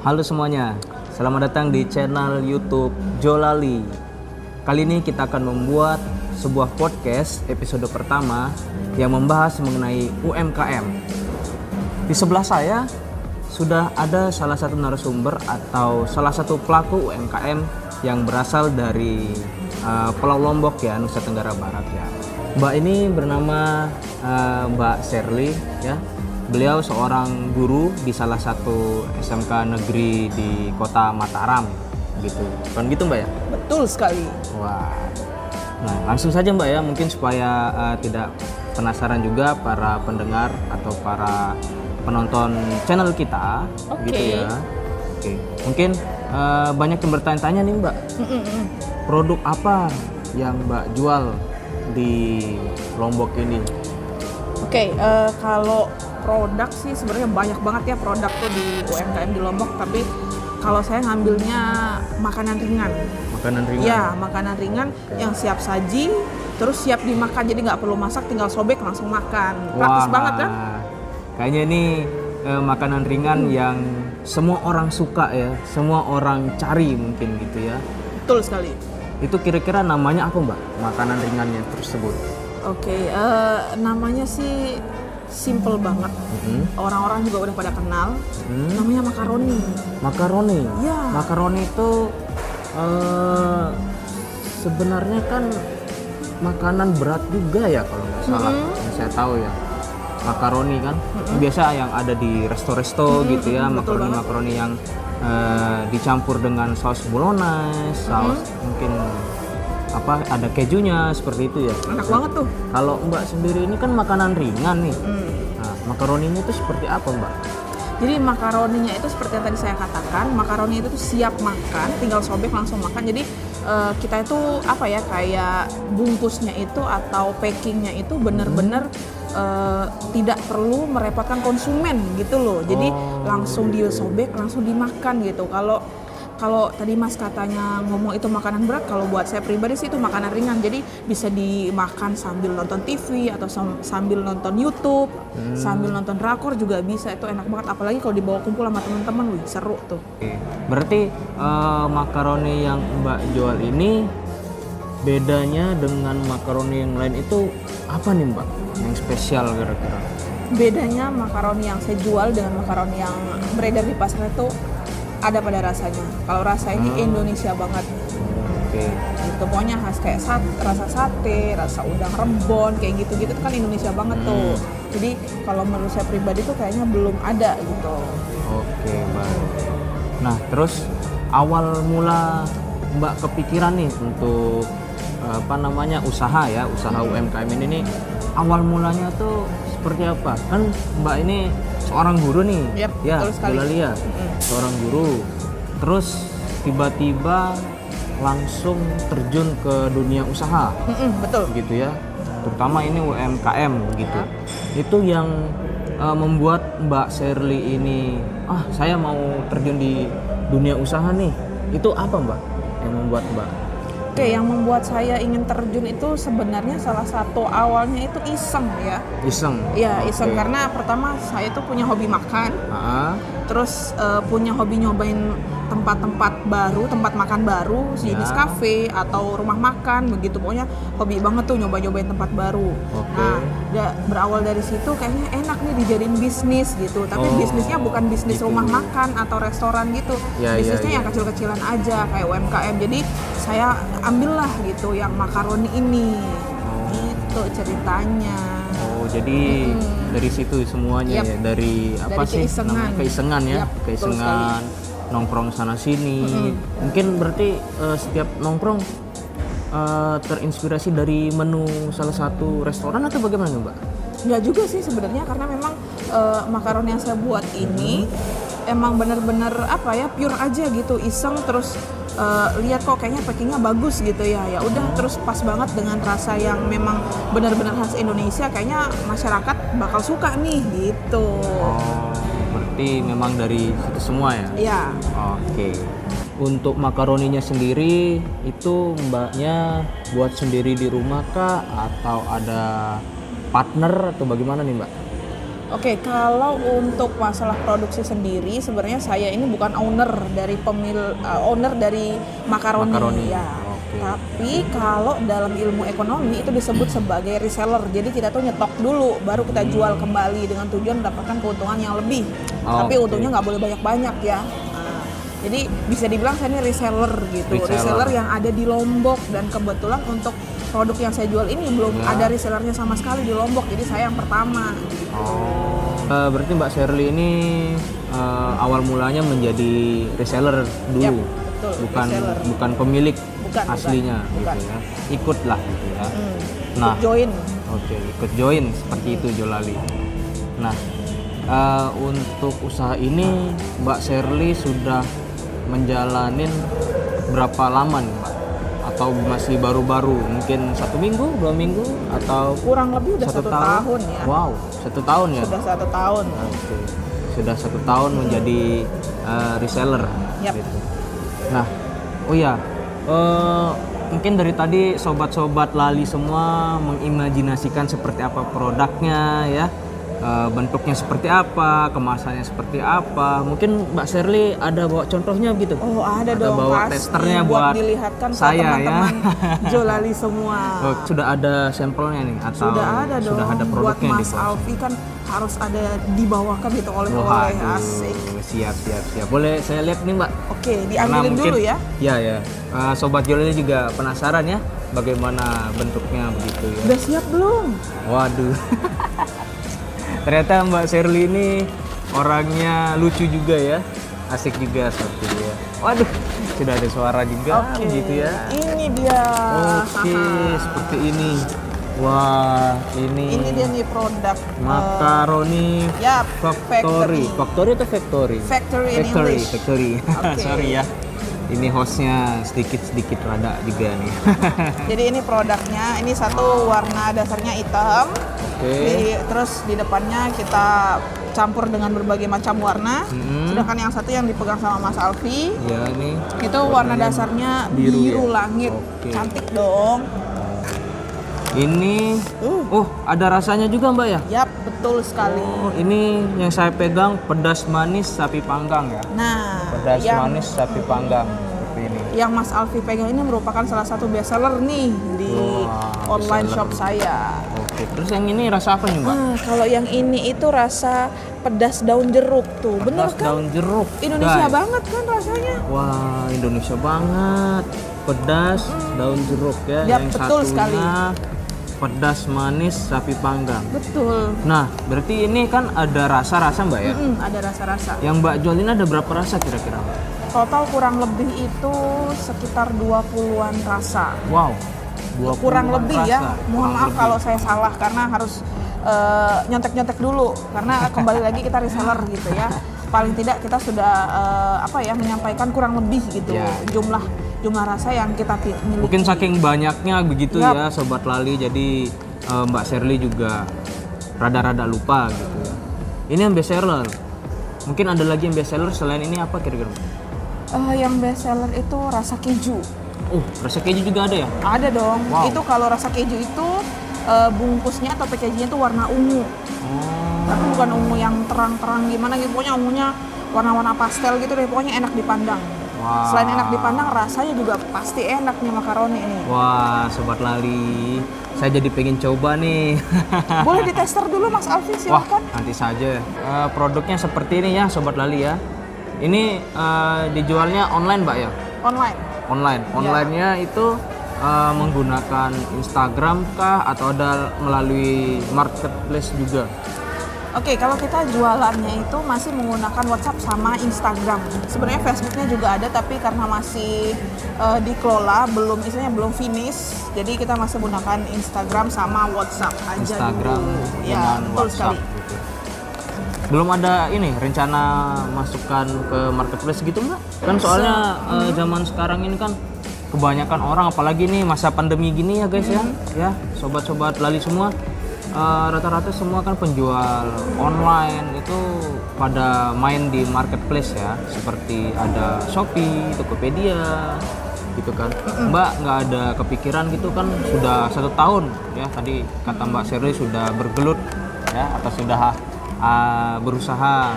Halo semuanya, selamat datang di channel YouTube Jolali. Kali ini kita akan membuat sebuah podcast episode pertama yang membahas mengenai UMKM. Di sebelah saya sudah ada salah satu narasumber atau salah satu pelaku UMKM yang berasal dari uh, Pulau Lombok ya, Nusa Tenggara Barat ya. Mbak ini bernama uh, Mbak Sherly ya. Beliau seorang guru di salah satu SMK negeri di kota Mataram gitu. Kan gitu Mbak ya? Betul sekali. Wah. Nah, langsung saja Mbak ya, mungkin supaya uh, tidak penasaran juga para pendengar atau para penonton channel kita Oke. gitu ya. Oke. Mungkin uh, banyak yang bertanya-tanya nih Mbak, Mm-mm-mm. produk apa yang Mbak jual di Lombok ini? Oke, eh, kalau produk sih sebenarnya banyak banget ya produk tuh di UMKM di Lombok, tapi kalau saya ngambilnya makanan ringan. Makanan ringan. Ya, makanan ringan yang siap saji, terus siap dimakan. Jadi nggak perlu masak, tinggal sobek langsung makan. Praktis Wah, banget kan? Kayaknya ini eh, makanan ringan yang semua orang suka ya, semua orang cari mungkin gitu ya. Betul sekali. Itu kira-kira namanya apa Mbak? Makanan ringannya tersebut. Oke, eh, namanya sih simple banget. Mhm. Orang-orang juga udah pada kenal. Hmm. Namanya makaroni. Makaroni. Ya. Makaroni itu eh, sebenarnya kan makanan berat juga ya kalau nggak salah. Mhm. Yang saya tahu ya. Makaroni kan biasa yang ada di resto-resto gitu ya, makaroni-makaroni yang eh, dicampur dengan saus bolognese, saus mungkin apa ada kejunya seperti itu ya. Enak banget tuh. Kalau Mbak sendiri ini kan makanan ringan nih. Hmm. Nah, makaroni ini tuh seperti apa Mbak? Jadi makaroninya itu seperti yang tadi saya katakan, makaroni itu tuh siap makan, tinggal sobek langsung makan. Jadi eh, kita itu apa ya kayak bungkusnya itu atau packingnya itu bener-bener eh, tidak perlu merepotkan konsumen gitu loh. Jadi Oh, langsung disobek, langsung dimakan gitu. Kalau kalau tadi Mas katanya ngomong itu makanan berat, kalau buat saya pribadi sih itu makanan ringan. Jadi bisa dimakan sambil nonton TV atau sam- sambil nonton YouTube, sambil nonton drakor juga bisa. Itu enak banget apalagi kalau dibawa kumpul sama teman-teman, wih seru tuh. Berarti eh, makaroni yang Mbak jual ini bedanya dengan makaroni yang lain itu apa nih Mbak? Yang spesial kira-kira? Bedanya makaroni yang saya jual dengan makaroni yang beredar di pasar itu ada pada rasanya. Kalau rasa ini Indonesia banget. Oke. gitu pokoknya khas kayak sat, rasa sate, rasa udang rebon kayak gitu-gitu itu kan Indonesia banget tuh. Jadi kalau menurut saya pribadi tuh kayaknya belum ada gitu. Oke, baik. Nah, terus awal mula Mbak kepikiran nih untuk eh, apa namanya usaha ya, usaha UMKM ini nih awal mulanya tuh seperti apa? Kan Mbak ini seorang guru nih. Yap, ya, sekali. Jolalia. Seorang guru. Terus tiba-tiba langsung terjun ke dunia usaha Mm-mm, betul. gitu ya terutama ini UMKM gitu itu yang uh, membuat Mbak Sherly ini ah saya mau terjun di dunia usaha nih itu apa Mbak yang membuat Mbak Oke, yang membuat saya ingin terjun itu sebenarnya salah satu awalnya itu iseng ya. iseng Ya iseng Oke. karena pertama saya tuh punya hobi makan, Ah, terus eh, punya hobi nyobain tempat-tempat baru, tempat makan baru, sejenis Ya. kafe atau rumah makan begitu. Pokoknya hobi banget tuh nyoba-nyobain tempat baru. Oke. Nah, da- berawal dari situ kayaknya enak nih dijadiin bisnis gitu. Tapi Oh, bisnisnya bukan bisnis gitu. rumah makan atau restoran gitu. Ya, ya, Bisnisnya ya. yang kecil-kecilan aja kayak UMKM. Jadi saya ambillah gitu yang makaroni ini. Gitu ceritanya. oh jadi dari situ semuanya Yap. ya dari apa Dari sih keisengan. namanya? keisengan ya betul keisengan nongkrong sana sini mungkin berarti eh, setiap nongkrong eh, terinspirasi dari menu salah satu restoran atau bagaimana Mbak? Nggak juga sih sebenarnya karena memang eh, makaroni yang saya buat ini emang bener-bener apa ya pure aja gitu iseng terus eh, lihat kok kayaknya packingnya bagus gitu ya ya udah terus pas banget dengan rasa yang memang benar-benar khas Indonesia kayaknya masyarakat bakal suka nih gitu Oh, berarti memang dari situ semua ya? ya Oke. Untuk makaroninya sendiri itu mbaknya buat sendiri di rumah kah atau ada partner atau bagaimana nih mbak? Oke, kalau untuk masalah produksi sendiri, sebenarnya saya ini bukan owner dari pemil, uh, owner dari makaroni, Makaroni, ya. oke. Tapi kalau dalam ilmu ekonomi itu disebut sebagai reseller. Jadi kita tuh nyetok dulu, baru kita jual kembali dengan tujuan mendapatkan keuntungan yang lebih. Oh, Tapi untungnya nggak boleh banyak-banyak ya. Nah, jadi bisa dibilang saya ini reseller gitu, Reseller. reseller yang ada di Lombok dan kebetulan untuk produk yang saya jual ini belum Ya. ada resellernya sama sekali di Lombok. Jadi saya yang pertama. gitu. Oh. Eh, berarti Mbak Shirley ini eh, awal mulanya menjadi reseller dulu, Yap, betul, bukan reseller. bukan pemilik Bukan, aslinya bukan, gitu ya. Ikut lah gitu ya. Hmm. Nah. Ikut join. Oke, ikut join seperti itu Jolali. Nah, eh, untuk usaha ini Mbak Shirley sudah menjalanin berapa lama nih Mbak? Atau masih baru-baru? Mungkin satu minggu, dua minggu, atau kurang lebih udah satu, tahun. ya Wow, satu tahun ya? sudah satu tahun Oke, sudah satu tahun menjadi eh, reseller. Yap. gitu. Nah, oh ya, eh, mungkin dari tadi sobat-sobat lali semua mengimajinasikan seperti apa produknya ya, Eh, bentuknya seperti apa, kemasannya seperti apa. Mungkin Mbak Shirley ada bawa contohnya gitu? oh ada, Ada dong bawa pasti testernya buat, buat dilihatkan saya, ya. teman-teman Jolali semua Oh, sudah ada sampelnya nih atau sudah ada dong sudah ada buat produknya di Mas? Alfi kan harus ada dibawakan gitu oleh oleh asik siap siap siap. Boleh saya lihat nih Mbak? oke diambilin mungkin- dulu ya Ya ya. Eh, Sobat Jol ini juga penasaran ya bagaimana bentuknya begitu ya. udah siap belum Waduh. Ternyata Mbak Shirley ini orangnya lucu juga ya. Asik juga seperti ya. Waduh, sudah ada suara juga oke begitu ya. ini dia Oke, Haha. seperti ini. Wah, ini, ini dia nih produk eh, makaroni Yap, factory. factory. Factory atau factory? Factory in factory, English. factory. Oke. Sorry ya. Ini hostnya sedikit-sedikit rada juga nih. Jadi ini produknya, ini satu warna dasarnya hitam, Oke. di- terus di depannya kita campur dengan berbagai macam warna. Mm-mm. Sedangkan yang satu yang dipegang sama Mas Alfi Ya ini itu warna dasarnya biru biru, ya? langit, Oke. cantik dong. ini Uh. oh ada rasanya juga Mbak ya? Yap, betul sekali. Oh, ini yang saya pegang pedas manis sapi panggang ya. Nah, Pedas yang manis sapi panggang seperti ini. yang Mas Alfi pegang ini merupakan salah satu bestseller nih di Wah, online bestseller. shop saya. Oke, terus yang ini rasa apa nih Mbak? Ah, kalau yang ini itu rasa pedas daun jeruk tuh, bener Pedas kan? daun jeruk. Indonesia guys. banget kan rasanya. Wah, Indonesia banget. Pedas daun jeruk ya. Yap, yang betul satunya sekali. Pedas manis sapi panggang. Betul. Nah, berarti ini kan ada rasa-rasa Mbak ya? Mm, ada rasa-rasa. Yang Mbak jual ini ada berapa rasa kira-kira? Total kurang lebih itu sekitar 20-an rasa. Wow. 20 Kurang lebih ya. Mohon Kurang maaf lebih. kalau saya salah karena harus eh, nyontek-nyontek dulu karena kembali lagi kita reseller gitu ya. Paling tidak kita sudah eh, apa ya menyampaikan kurang lebih gitu Ya. jumlah jumlah rasa yang kita miliki. Mungkin saking banyaknya begitu Yap. ya sobat lali jadi eh, Mbak Shirley juga rada-rada lupa gitu ya. Ini yang best seller. Mungkin ada lagi yang best seller selain ini apa kira-kira? Eh, yang best seller itu rasa keju. Uh, rasa keju juga ada ya? Ada dong. Wow. Itu kalau rasa keju itu eh, bungkusnya atau packagingnya itu warna ungu. Oh. Tapi bukan ungu yang terang-terang gimana gitu. Pokoknya ungunya warna-warna pastel gitu deh. Pokoknya enak dipandang. Wah. Selain enak dipandang, rasanya juga pasti enak nih makaroni ini. Wah, sobat lali. Saya jadi pengen coba nih. Boleh ditester dulu Mas Alfi, Wah, silakan. nanti saja. Eh, produknya seperti ini ya, sobat lali ya. Ini eh, dijualnya online, Mbak ya? Online. Online. Onlinenya itu eh, menggunakan Instagram kah atau ada melalui marketplace juga? Oke, kalau kita jualannya itu masih menggunakan WhatsApp sama Instagram. Sebenarnya Facebooknya juga ada, tapi karena masih eh, dikelola, belum istilahnya belum finish, jadi kita masih menggunakan Instagram sama WhatsApp aja Instagram dulu. Ya, betul WhatsApp sekali. gitu. Belum ada ini rencana masukkan ke marketplace gitu nggak? Kan soalnya eh, zaman sekarang ini kan kebanyakan orang apalagi nih masa pandemi gini ya guys ya, ya sobat-sobat lali semua eh, rata-rata semua kan penjual online itu pada main di marketplace ya, seperti ada Shopee, Tokopedia, gitu kan. Mbak nggak ada kepikiran gitu kan sudah satu tahun ya tadi kata Mbak Shirley sudah bergelut ya atau sudah uh, berusaha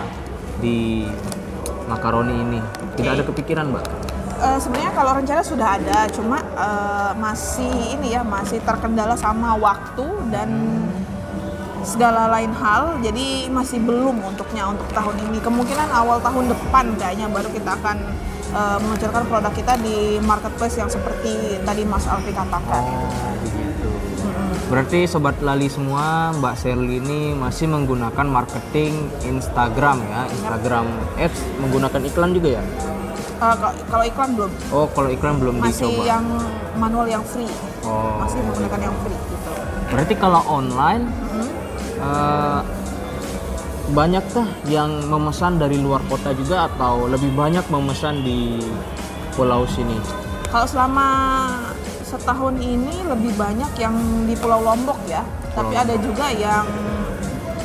di makaroni ini? Tidak ada kepikiran, Mbak? Eh, sebenarnya kalau rencana sudah ada, cuma eh, masih ini ya masih terkendala sama waktu dan segala lain hal, jadi masih belum untuknya untuk tahun ini. Kemungkinan awal tahun depan kayaknya baru kita akan eh, meluncurkan produk kita di marketplace yang seperti tadi Mas Alfi katakan. Oh, begitu. Berarti sobat lali semua, Mbak Sherly ini masih menggunakan marketing Instagram ya, Instagram Ads menggunakan iklan juga ya? Eh, kalau- iklan belum, Oh, kalau iklan belum masih dicoba. yang manual yang free, Oh. masih menggunakan yang free gitu. Berarti kalau online Hmm. eh, banyakkah yang memesan dari luar kota juga atau lebih banyak memesan di pulau sini? Kalau selama setahun ini lebih banyak yang di Pulau Lombok ya, tapi Pulau ada juga yang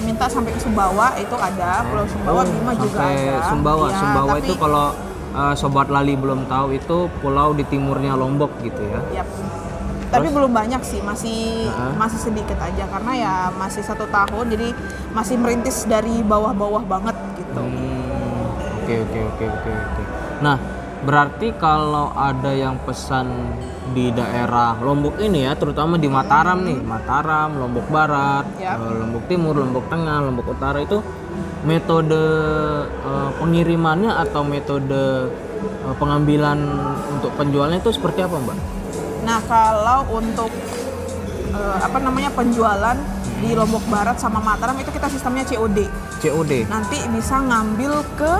minta sampai ke Sumbawa itu ada, Pulau Sumbawa Oh, Bima juga ada. Sumbawa. Ya, Sumbawa tapi- itu kalau eh, sobat lali belum tahu itu pulau di timurnya Lombok gitu ya. Yap. Tapi belum banyak sih, masih Heeh. masih sedikit aja karena ya masih satu tahun, jadi masih merintis dari bawah-bawah banget gitu. Hmm, Oke oke oke oke oke. Nah berarti kalau ada yang pesan di daerah Lombok ini ya, terutama di Mataram nih, Mataram, Lombok Barat, Ya. eh, Lombok Timur, Lombok Tengah, Lombok Utara itu metode eh, pengirimannya atau metode eh, pengambilan untuk penjualnya itu seperti apa Mbak? Nah kalau untuk eh, apa namanya penjualan di Lombok Barat sama Mataram itu kita sistemnya COD. COD. nanti bisa ngambil ke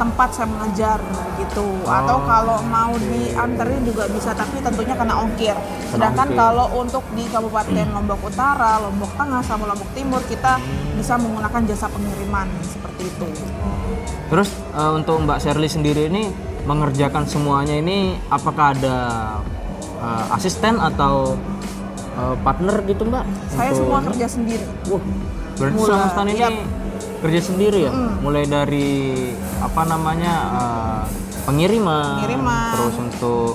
tempat saya mengajar gitu atau Oh, kalau mau dianterin juga bisa tapi tentunya kena ongkir sedangkan ongkir. kalau untuk di Kabupaten Lombok Utara, Lombok Tengah sama Lombok Timur kita bisa menggunakan jasa pengiriman seperti itu Terus eh, untuk Mbak Shirley sendiri ini mengerjakan semuanya ini apakah ada eh, asisten atau eh, partner gitu Mbak? saya Untuk semua kerja sendiri Wah, berarti Mulai- selama setahun ini yap. kerja sendiri ya? Mm. Mulai dari apa namanya eh, pengiriman, Pengiriman. terus untuk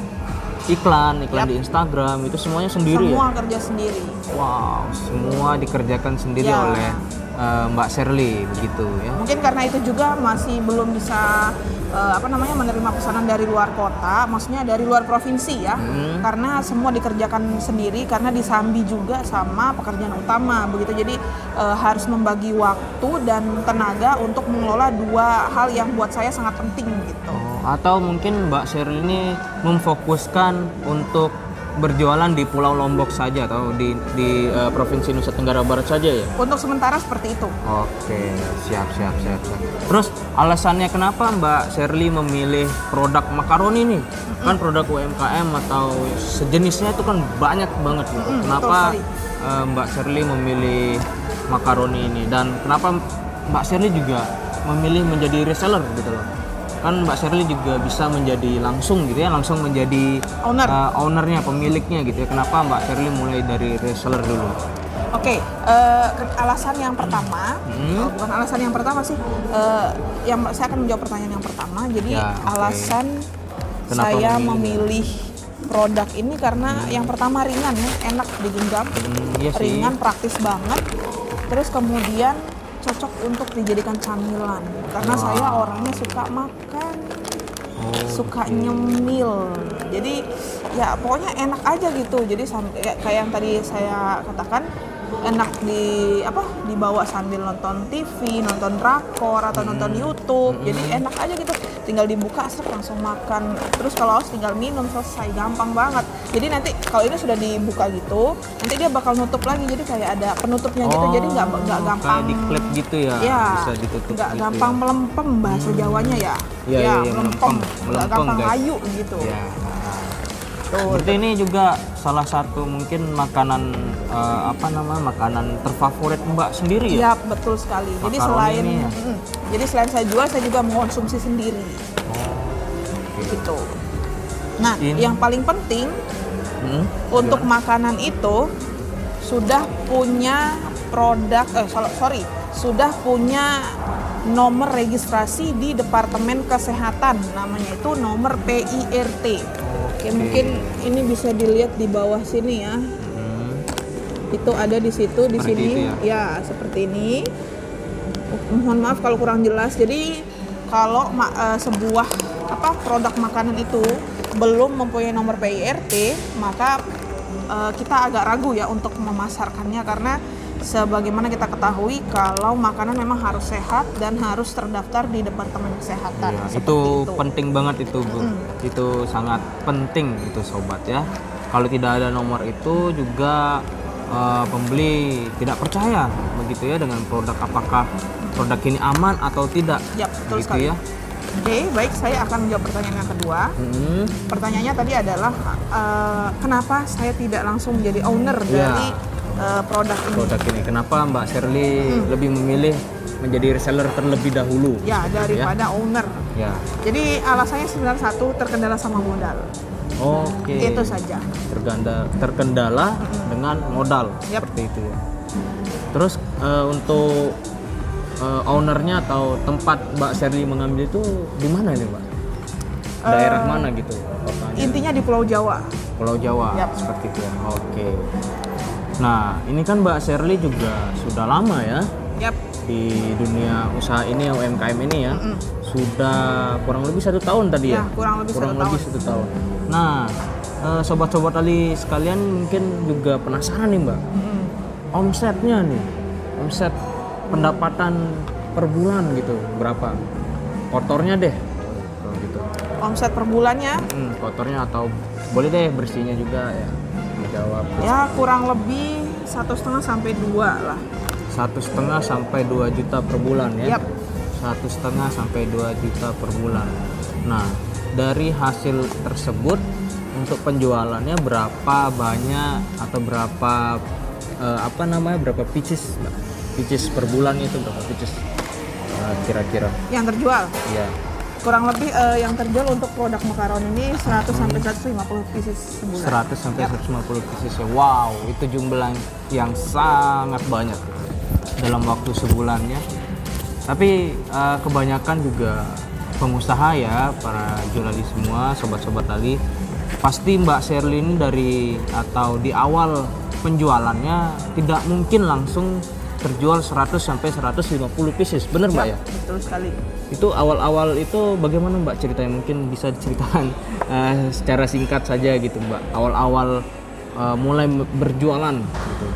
iklan, iklan Yap. di Instagram itu semuanya sendiri semua ya? kerja sendiri Wow, semua dikerjakan sendiri Ya. oleh eh, Mbak Shirley begitu ya? Mungkin karena itu juga masih belum bisa eh, apa namanya menerima pesanan dari luar kota, maksudnya dari luar provinsi ya. Hmm. Karena semua dikerjakan sendiri karena disambi juga sama pekerjaan utama begitu. Jadi eh, harus membagi waktu dan tenaga untuk mengelola dua hal yang buat saya sangat penting gitu. Oh, atau mungkin Mbak Sheryl ini memfokuskan untuk berjualan di Pulau Lombok saja atau di di eh, provinsi Nusa Tenggara Barat saja ya? Untuk sementara seperti itu. Oke, siap siap siap siap. Terus alasannya kenapa Mbak Shirley memilih produk makaroni nih? Kan produk UMKM atau sejenisnya itu kan banyak banget gitu. Mm-mm, kenapa betul eh, Mbak Shirley memilih makaroni ini dan kenapa Mbak Shirley juga memilih menjadi reseller gitu loh? Kan Mbak Shirley juga bisa menjadi langsung gitu ya, langsung menjadi Owner. eh, ownernya, pemiliknya gitu ya. Kenapa Mbak Shirley mulai dari reseller dulu? Oke, eh, ke- alasan yang pertama, Hmm. oh, bukan alasan yang pertama sih, eh, yang saya akan menjawab pertanyaan yang pertama. Jadi Ya, oke. alasan Kenapa saya memilih? produk ini karena yang pertama ringan ya, enak digenggam, Hmm, iya sih. ringan, praktis banget. Terus kemudian cocok untuk dijadikan camilan. Karena Wah. saya orangnya suka makan Oh, suka nyemil. Jadi ya pokoknya enak aja gitu. Jadi kayak kayak yang tadi saya katakan enak di apa dibawa sambil nonton TV nonton drakor atau nonton YouTube. Jadi enak aja gitu. Tinggal dibuka set langsung makan. Terus kalau haus tinggal minum selesai. Gampang banget. Jadi nanti kalau ini sudah dibuka gitu nanti dia bakal nutup lagi. Jadi kayak ada penutupnya gitu. Jadi nggak nggak Oh, gampang kayak diklep gitu ya, ya bisa ditutup nggak gitu gampang ya. melempem bahasa Jawanya ya. Iya, iya, iya, melempem. nggak Melempem, gampang guys. layu gitu. Ya. Tuh, Berarti ini juga salah satu mungkin makanan eh, apa namanya makanan terfavorit Mbak sendiri ya? Iya betul sekali. Jadi Makaroni selain ini ya? mm, jadi selain saya jual, saya juga mengkonsumsi sendiri Oh, gitu. Nah, Ini- yang paling penting Hmm, untuk gimana? makanan itu sudah punya produk, eh so- sorry, sudah punya nomor registrasi di Departemen Kesehatan. Namanya itu nomor PIRT. Oke, mungkin ini bisa dilihat di bawah sini ya. Hmm, Itu ada di situ, di Seperti sini. itu ya? seperti ini. mohon maaf kalau kurang jelas. Jadi kalau eh, sebuah apa produk makanan itu belum mempunyai nomor PIRT, maka eh, kita agak ragu ya untuk memasarkannya karena sebagaimana kita ketahui kalau makanan memang harus sehat dan harus terdaftar di Departemen Kesehatan. Iya, seperti itu, penting banget itu bu itu sangat penting itu sobat ya kalau tidak ada nomor itu juga eh, pembeli tidak percaya begitu ya dengan produk apakah produk ini aman atau tidak Ya, betul gitu sekali. ya Oke, baik saya akan menjawab pertanyaan yang kedua. Mm-mm. Pertanyaannya tadi adalah eh, kenapa saya tidak langsung menjadi owner Iya. dari eh, produk ini? produk ini kenapa Mbak Shirley lebih memilih menjadi reseller terlebih dahulu Ya, daripada owner. ya Jadi alasannya sebenarnya satu terkendala sama modal. oke Itu saja. terganda terkendala dengan modal Yap. seperti itu ya. Terus eh, untuk eh, ownernya atau tempat Mbak Shirley mengambil itu di mana ini Mbak? Daerah mana gitu? Kotanya? Intinya di Pulau Jawa. Pulau Jawa Yap. seperti itu ya. Oke. Nah ini kan Mbak Shirley juga sudah lama ya Yap. di dunia usaha ini UMKM ini ya. Sudah kurang lebih satu tahun tadi ya. Ya, kurang lebih kurang satu lebih tahun. satu tahun. Nah, eh, sobat-sobat Ali sekalian mungkin juga penasaran nih Mbak, Mm-mm. omsetnya nih, omset pendapatan per bulan gitu berapa? Kotornya deh, gitu. Omset per bulannya Hmm, kotornya atau boleh deh bersihnya juga ya. Dijawab. ya kurang lebih satu setengah sampai dua lah. Satu setengah sampai 2 juta per bulan ya. Satu setengah sampai 2 juta per bulan. Nah, dari hasil tersebut untuk penjualannya berapa banyak atau berapa eh, apa namanya berapa pieces Mbak? pieces per bulan itu berapa pieces Eh, kira-kira Yang terjual ya kurang lebih eh, yang terjual untuk produk makaron ini 100 sampai 150 pieces sebulan. 100 sampai Yap. 150 pieces ya. Wow, itu jumlah yang sangat banyak dalam waktu sebulannya. Tapi eh, kebanyakan juga pengusaha ya, para jurali semua, sobat-sobat tali, pasti Mbak Sherly ini dari atau di awal penjualannya tidak mungkin langsung terjual 100 sampai 150 pieces. Bener Mbak ya? Yap, betul sekali. itu awal-awal itu bagaimana mbak ceritanya mungkin bisa diceritakan eh, secara singkat saja gitu mbak awal-awal eh, mulai berjualan gitu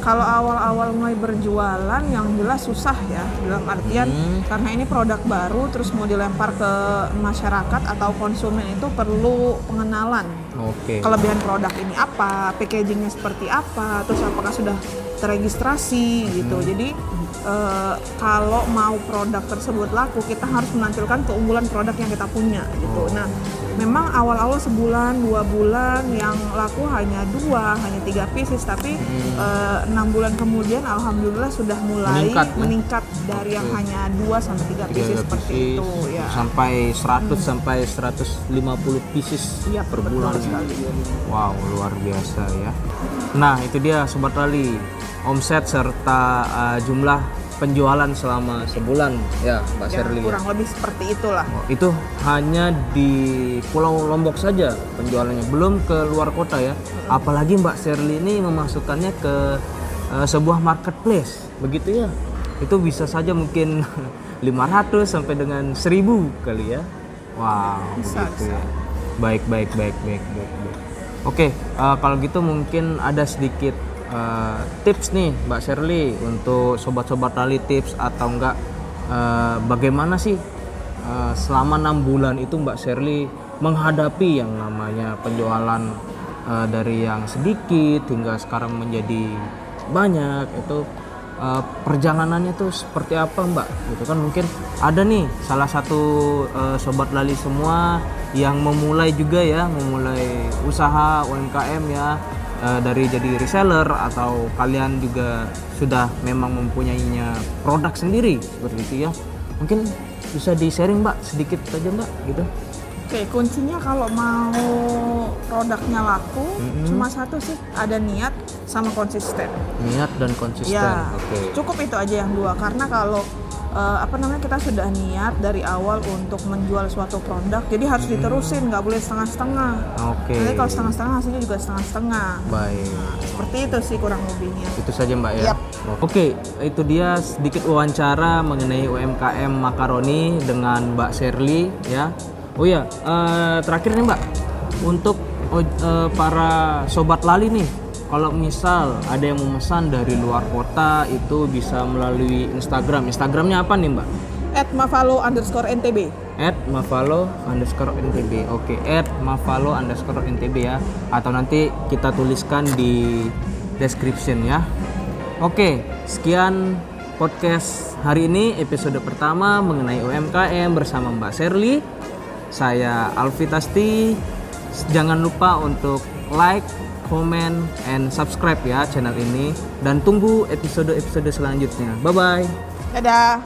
Kalau awal-awal mulai berjualan yang jelas susah ya dalam artian Hmm. karena ini produk baru terus mau dilempar ke masyarakat atau konsumen itu perlu pengenalan. oke Kelebihan produk ini apa, packagingnya seperti apa, terus apakah sudah teregistrasi gitu. Hmm. Jadi eh, kalau mau produk tersebut laku kita harus menampilkan keunggulan produk yang kita punya gitu. Oh. Nah, memang awal-awal sebulan dua bulan yang laku hanya dua, hanya tiga pieces, tapi eh, enam bulan kemudian alhamdulillah sudah mulai Hmm. Meningkat ya? meningkat dari yang Oke. hanya dua sampai tiga pieces seperti pieces, itu ya. sampai 100 sampai 150 pieces Iya, per bulan sekali. wow luar biasa ya nah itu dia sobat rally omset serta eh, jumlah penjualan selama sebulan ya mbak Ya, Sherly ya. kurang lebih seperti itulah. Oh, itu hanya di Pulau Lombok saja penjualannya, belum ke luar kota ya. Apalagi Mbak Sherly ini memasukkannya ke eh, sebuah marketplace, begitu ya. Itu bisa saja mungkin 500 sampai dengan 1000 kali ya. Wow, Bisa, begitu bisa. ya. Baik, baik, baik, baik, baik, baik. Oke, eh, kalau gitu mungkin ada sedikit eh, tips nih Mbak Sherly untuk sobat-sobat rally tips atau enggak eh, bagaimana sih eh, selama enam bulan itu Mbak Sherly menghadapi yang namanya penjualan eh, dari yang sedikit hingga sekarang menjadi banyak itu eh, perjalanannya tuh seperti apa Mbak? Gitu kan mungkin ada nih salah satu eh, sobat lali semua yang memulai juga ya memulai usaha UMKM ya eh, dari jadi reseller atau kalian juga sudah memang mempunyainya produk sendiri seperti itu ya mungkin bisa di sharing mbak sedikit saja mbak gitu Oke, kuncinya kalau mau produknya laku Mm-mm. cuma satu sih, ada niat sama konsisten. niat dan konsisten Ya, oke cukup itu aja yang dua. Karena kalau eh, apa namanya kita sudah niat dari awal untuk menjual suatu produk, jadi harus diterusin, nggak boleh setengah-setengah. Oke. Nanti kalau setengah-setengah hasilnya juga setengah-setengah. Baik. Nah, seperti itu sih kurang lebihnya. Itu saja Mbak ya. Yap. Oke, itu dia sedikit wawancara mengenai UMKM makaroni dengan Mbak Sherly ya. Oh ya, eh, terakhir nih Mbak, untuk eh, para sobat lali nih, kalau misal ada yang memesan dari luar kota itu bisa melalui Instagram. Instagramnya apa nih Mbak? At mavalo underscore ntb. at mavalo underscore ntb oke at mavalo underscore ntb ya atau nanti kita tuliskan di description ya oke sekian podcast hari ini episode pertama mengenai UMKM bersama Mbak Sherly saya Alfi Tasti jangan lupa untuk like comment and subscribe ya channel ini. Dan tunggu episode-episode selanjutnya. Bye bye Dadah.